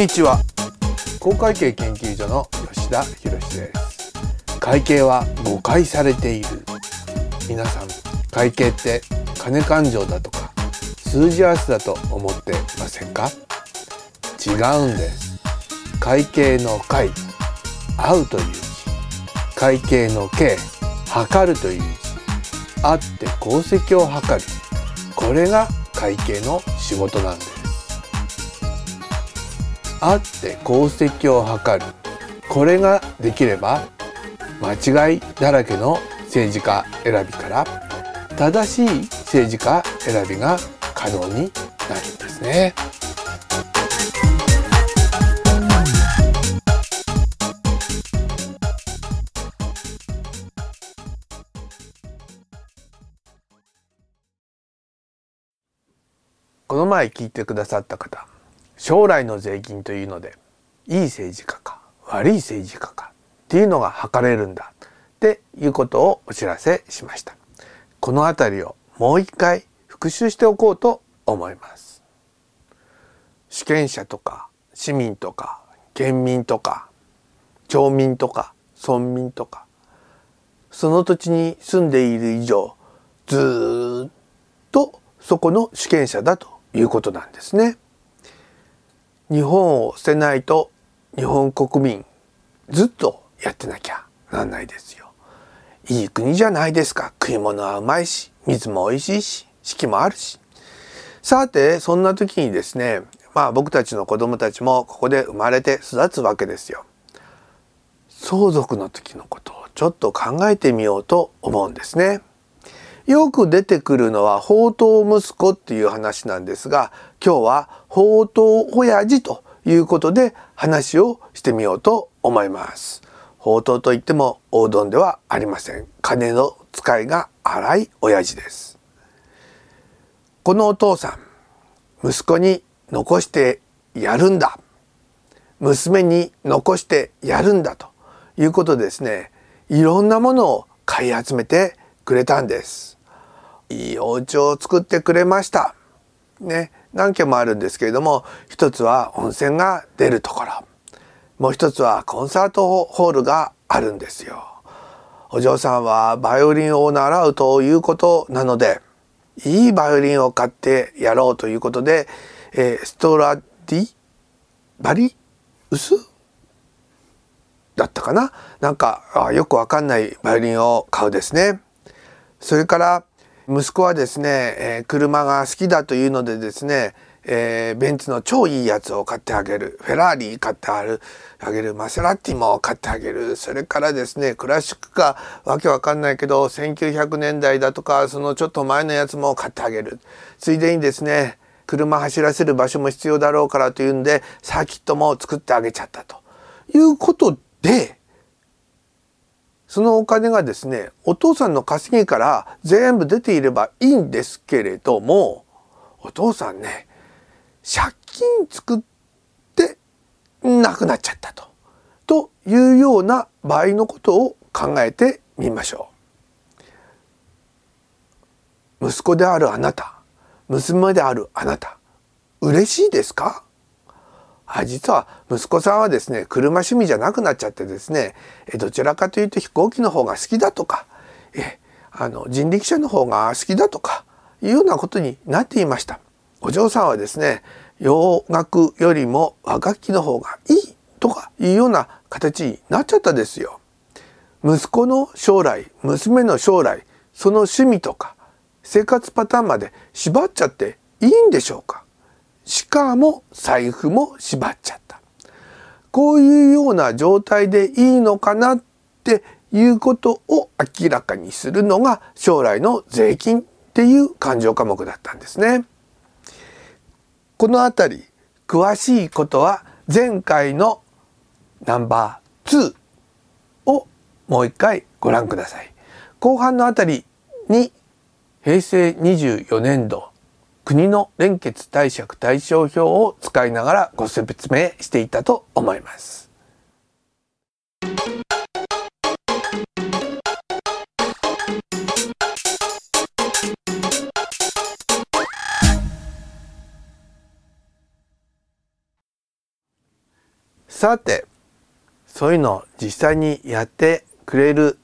にちは。公会計研究所の吉田博です。会計は誤解されている。皆さん会計って金勘定だとか数字合わせだと思ってませんか？違うんです。会計の会合うという字。会計の計測るという字。あって功績を測る。これが会計の仕事なんです。あって功績を図るこれができれば間違いだらけの政治家選びから正しい政治家選びが可能になるんですね。この前聞いてくださった方将来の税金というのでいい政治家か悪い政治家かっていうのが測れるんだ。っていうことをお知らせしました。この辺りをもう一回復習しておこうと思います。主権者とか市民とか県民とか町民とか村民とかその土地に住んでいる以上ずっとそこの主権者だということなんですね。日本を捨てないと日本国民ずっとやってなきゃなんないですよ。いい国じゃないですか。食い物はうまいし、水も美味しいし、四季もあるし。さて、そんな時にですね、まあ僕たちの子供たちもここで生まれて育つわけですよ。相続の時のことをちょっと考えてみようと思うんですね。よく出てくるのは宝刀息子っていう話なんですが今日は宝刀親父ということで話をしてみようと思います。宝刀といっても王道ではありません。金の使いが荒い親父です。このお父さん息子に残してやるんだ娘に残してやるんだということですねいろんなものを買い集めてくれたんですいいお家を作ってくれました。ね。何軒もあるんですけれども一つは温泉が出るところ。もう一つはコンサートホールがあるんですよ。お嬢さんはバイオリンを習うということなのでいいバイオリンを買ってやろうということで、えー、ストラディバリウス？だったかな？なんかよくわかんないバイオリンを買うですね。それから息子はですね、え、車が好きだというのでですね、えー、ベンツの超いいやつを買ってあげる。フェラーリ買ってあげる。マセラティも買ってあげる。それからですねクラシックかわけわかんないけど1900年代だとかそのちょっと前のやつも買ってあげる。ついでにですね車走らせる場所も必要だろうからというんでサーキットも作ってあげちゃったと。いうことでそのお金がですねお父さんの稼ぎから全部出ていればいいんですけれどもお父さんね借金作ってなくなっちゃったと。というような場合のことを考えてみましょう。息子であるあなた娘であるあなた嬉しいですか？実は息子さんはですね車趣味じゃなくなっちゃってですねどちらかというと飛行機の方が好きだとかえあの人力車の方が好きだとかいうようなことになっていました。お嬢さんはですね洋楽よりも和楽器の方がいいとかいうような形になっちゃったですよ。息子の将来娘の将来その趣味とか生活パターンまで縛っちゃっていいんでしょうか？しかも財布も縛っちゃった。こういうような状態でいいのかなっていうことを明らかにするのが将来の税金っていう勘定科目だったんですね。この辺り詳しいことは前回のナンバー2をもう一回ご覧ください。後半のあたりに平成24年度国の連結貸借対照表を使いながらご説明していたと思います。さてそういうのを実際にやってくれる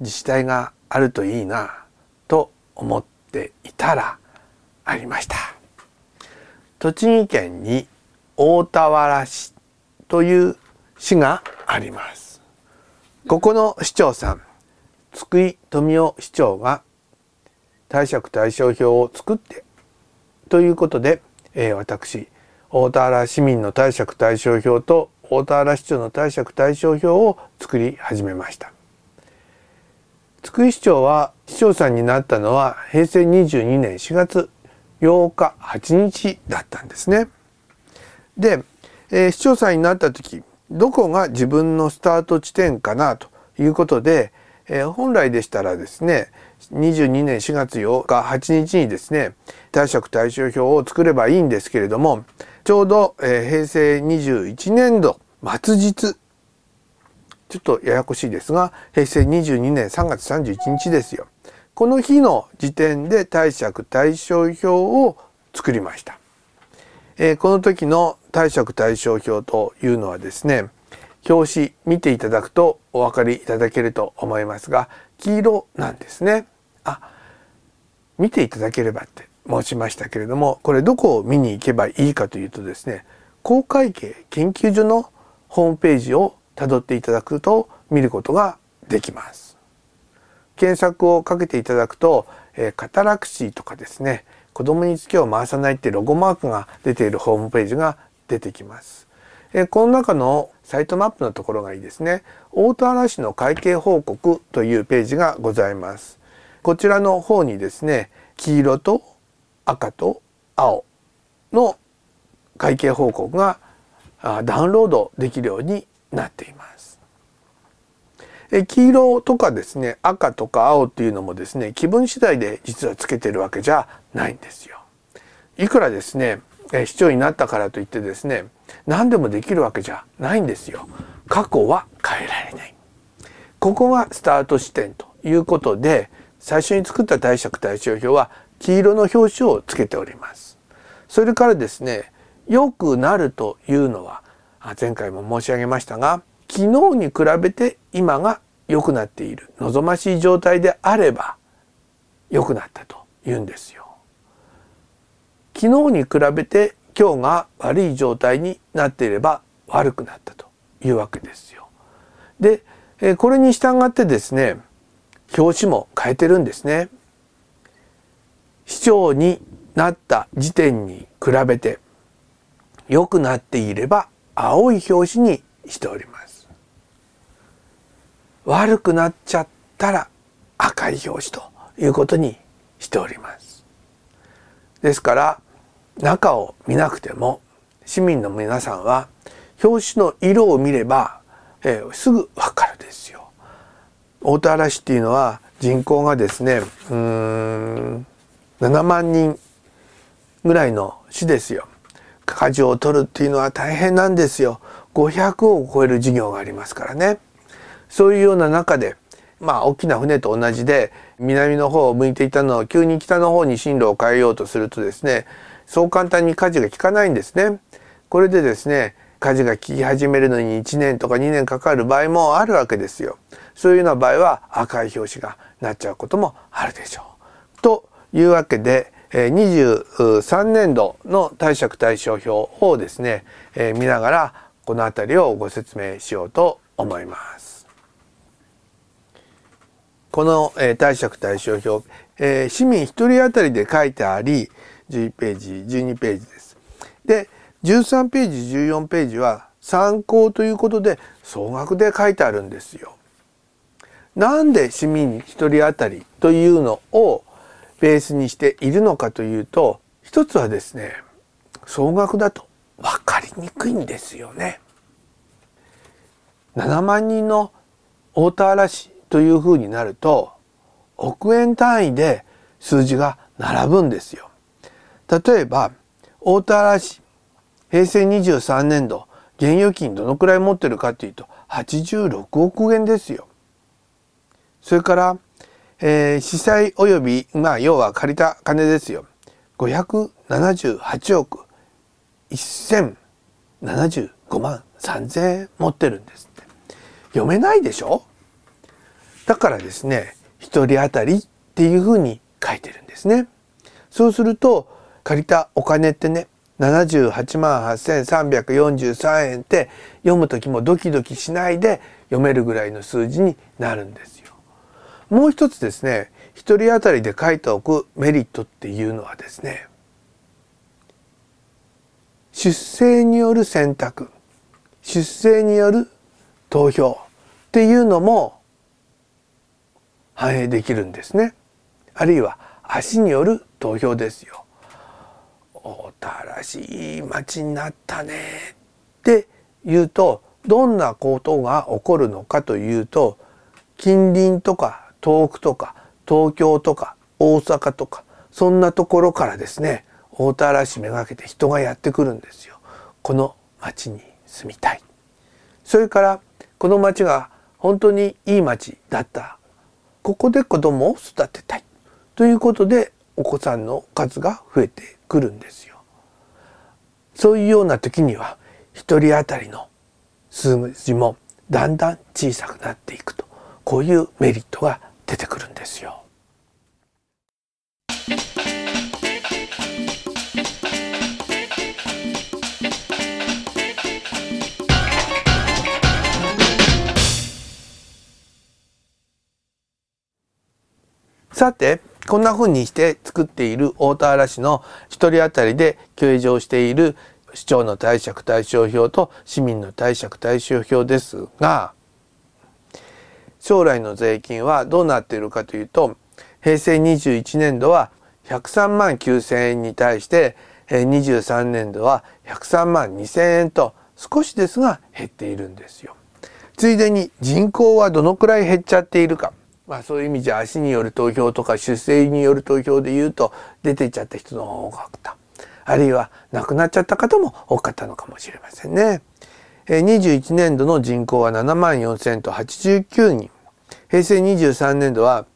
自治体があるといいなと思っていたらありました。栃木県に大田原市という市があります。ここの市長さん津久井富夫市長が貸借対照表を作ってということで、えー、私大田原市民の貸借対照表と大田原市長の貸借対照表を作り始めました。津久井市長は市長さんになったのは平成22年4月8日8日だったんですね。で、えー、市長さんになった時どこが自分のスタート地点かなということで、えー、本来でしたらですね22年4月8日8日にですね貸借対照表を作ればいいんですけれどもちょうど、えー、平成21年度末日ちょっとややこしいですが平成22年3月31日ですよ。この日の時点で貸借対照表を作りました。えー、この時の貸借対照表というのはですね表紙見ていただくとお分かりいただけると思いますが黄色なんですね。あ見ていただければって申しましたけれどもこれどこを見に行けばいいかというとですね公会計研究所のホームページをたどっていただくと見ることができます。検索をかけていただくと、えー、カタラクシーとかですね子供にツケを回さないってロゴマークが出ているホームページが出てきます。えー、この中のサイトマップのところがいいですね。大田原市の会計報告というページがございます。こちらの方にですね黄色と赤と青の会計報告がダウンロードできるようになっています。え黄色とかですね赤とか青っていうのもですね気分次第で実はつけてるわけじゃないんですよ。いくらですね市長になったからといってですね何でもできるわけじゃないんですよ。過去は変えられない。ここがスタート地点ということで最初に作った貸借対照表は黄色の表紙をつけております。それからですね良くなるというのは前回も申し上げましたが昨日に比べて今が良くなっている望ましい状態であれば良くなったと言うんですよ。昨日に比べて今日が悪い状態になっていれば悪くなったというわけですよ。でこれに従ってですね表紙も変えてるんですね。市長になった時点に比べて良くなっていれば青い表紙にしております。悪くなっちゃったら赤い表紙ということにしております。ですから中を見なくても市民の皆さんは表紙の色を見れば、えー、すぐわかるですよ。大田原市っていうのは人口がですねうん7万人ぐらいの市ですよ。舵を取るっていうのは大変なんですよ。500を超える事業がありますからね。そういうような中でまあ大きな船と同じで南の方を向いていたのを急に北の方に進路を変えようとするとですねそう簡単に舵が効かないんですね。これでですね舵が効き始めるのに1年とか2年かかる場合もあるわけですよ。そういうような場合は赤い表紙がなっちゃうこともあるでしょう。というわけで23年度の貸借対照表をですね見ながらこの辺りをご説明しようと思います。この貸借対照表え市民1人当たりで書いてあり11ページ12ページです。で13ページ14ページは参考ということで総額で書いてあるんですよ。なんで市民1人当たりというのをベースにしているのかというと一つはですね総額だと分かりにくいんですよね。7万人の大田原市というふうになると億円単位で数字が並ぶんですよ。例えば大田原市平成23年度現預金どのくらい持ってるかというと86億円ですよ。それから、えー、司祭及び、まあ、要は借りた金ですよ。578億1075万3,000円持ってるんですって読めないでしょ？だからですね1人当たりっていうふうに書いてるんですねそうすると借りたお金ってね78万8343円って読む時もドキドキしないで読めるぐらいの数字になるんですよ。もう一つですね一人当たりで書いておくメリットっていうのはですね出生による選択出生による投票っていうのも反映できるんですね。あるいは足による投票ですよ。おたらしい町になったねって言うとどんなことが起こるのかというと近隣とか遠くとか東京とか大阪とかそんなところからですね大田原市めがけて人がやってくるんですよ。この町に住みたい。それからこの町が本当にいい町だった。ここで子供を育てたい。ということでお子さんの数が増えてくるんですよ。そういうような時には一人当たりの数字もだんだん小さくなっていくとこういうメリットが出てくるんですよ。さてこんな風にして作っている大田原市の1人当たりで計上している市長の貸借対照表と市民の貸借対照表ですが将来の税金はどうなっているかというと平成21年度は103万9,000円に対して23年度は103万2,000円と少しですが減っているんですよ。ついでに人口はどのくらい減っちゃっているかまあそういう意味じゃ足による投票とか出生による投票で言うと出ていっちゃった人の方が多かった。あるいは亡くなっちゃった方も多かったのかもしれませんね。21年度の人口は7万4,000と89人。平成23年度は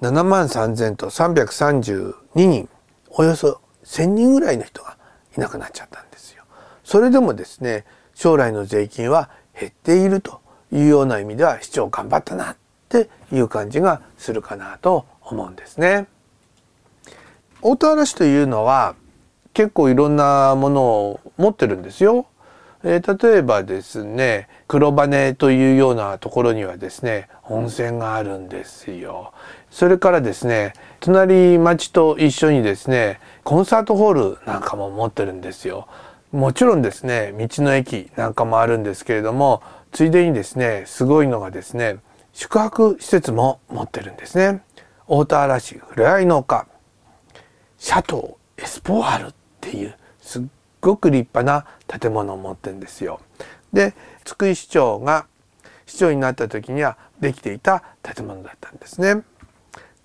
7万3,000と332人。およそ1,000人ぐらいの人がいなくなっちゃったんですよ。それでもですね将来の税金は減っているというような意味では市長頑張ったなっていう感じがするかなと思うんですね。大田原市というのは結構いろんなものを持ってるんですよ。えー、例えばですね黒羽というようなところにはですね温泉があるんですよ。それからですね隣町と一緒にですねコンサートホールなんかも持ってるんですよ。もちろんですね道の駅なんかもあるんですけれどもついでにですねすごいのがですね宿泊施設も持ってるんですね。大田原市ふれあいの丘シャトーエスポワールっていうすっごく立派な建物を持ってるんですよ。で津久井市長が市長になった時にはできていた建物だったんですね。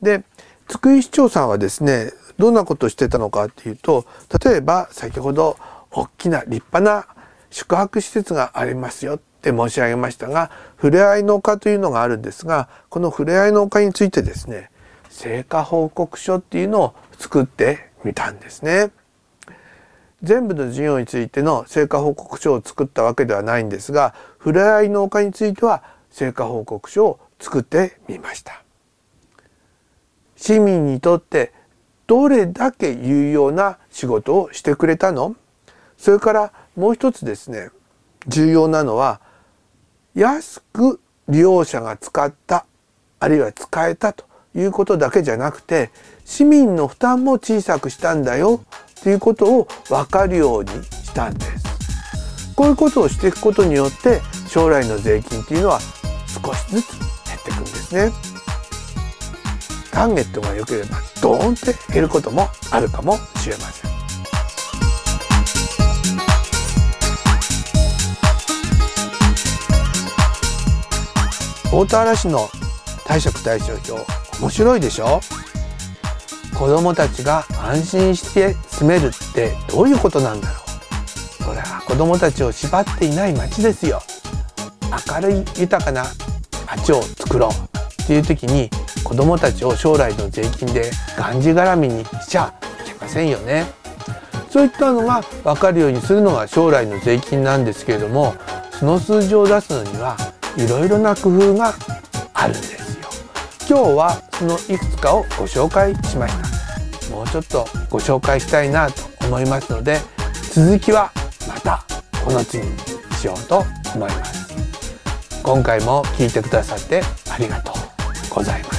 で津久井市長さんはですねどんなことをしてたのかっていうと例えば先ほど大きな立派な宿泊施設がありますよって申し上げましたがふれあいの丘というのがあるんですがこのふれあいの丘についてですね成果報告書っていうのを作ってみたんですね。全部の事業についての成果報告書を作ったわけではないんですがふれあいの丘については成果報告書を作ってみました。市民にとってどれだけ有用な仕事をしてくれたの？それからもう一つですね重要なのは安く利用者が使ったあるいは使えたということだけじゃなくて市民の負担も小さくしたんだよということを分かるようにしたんです。こういうことをしていくことによって将来の税金っていうのは少しずつ減っていくんですね。ターゲットが良ければドーンって減ることもあるかもしれません。大田原市の貸借対照表面白いでしょ？子供たちが安心して住めるってどういうことなんだろう？これは子供たちを縛っていない街ですよ。明るい豊かな街を作ろうっていう時に子供たちを将来の税金でがんじがらみにしちゃいけませんよね。そういったのが分かるようにするのが将来の税金なんですけれどもその数字を出すのにはいろいろな工夫があるんですよ。今日はそのいくつかをご紹介しました。もうちょっとご紹介したいなと思いますので続きはまたこの次にしようと思います。今回も聞いてくださってありがとうございます。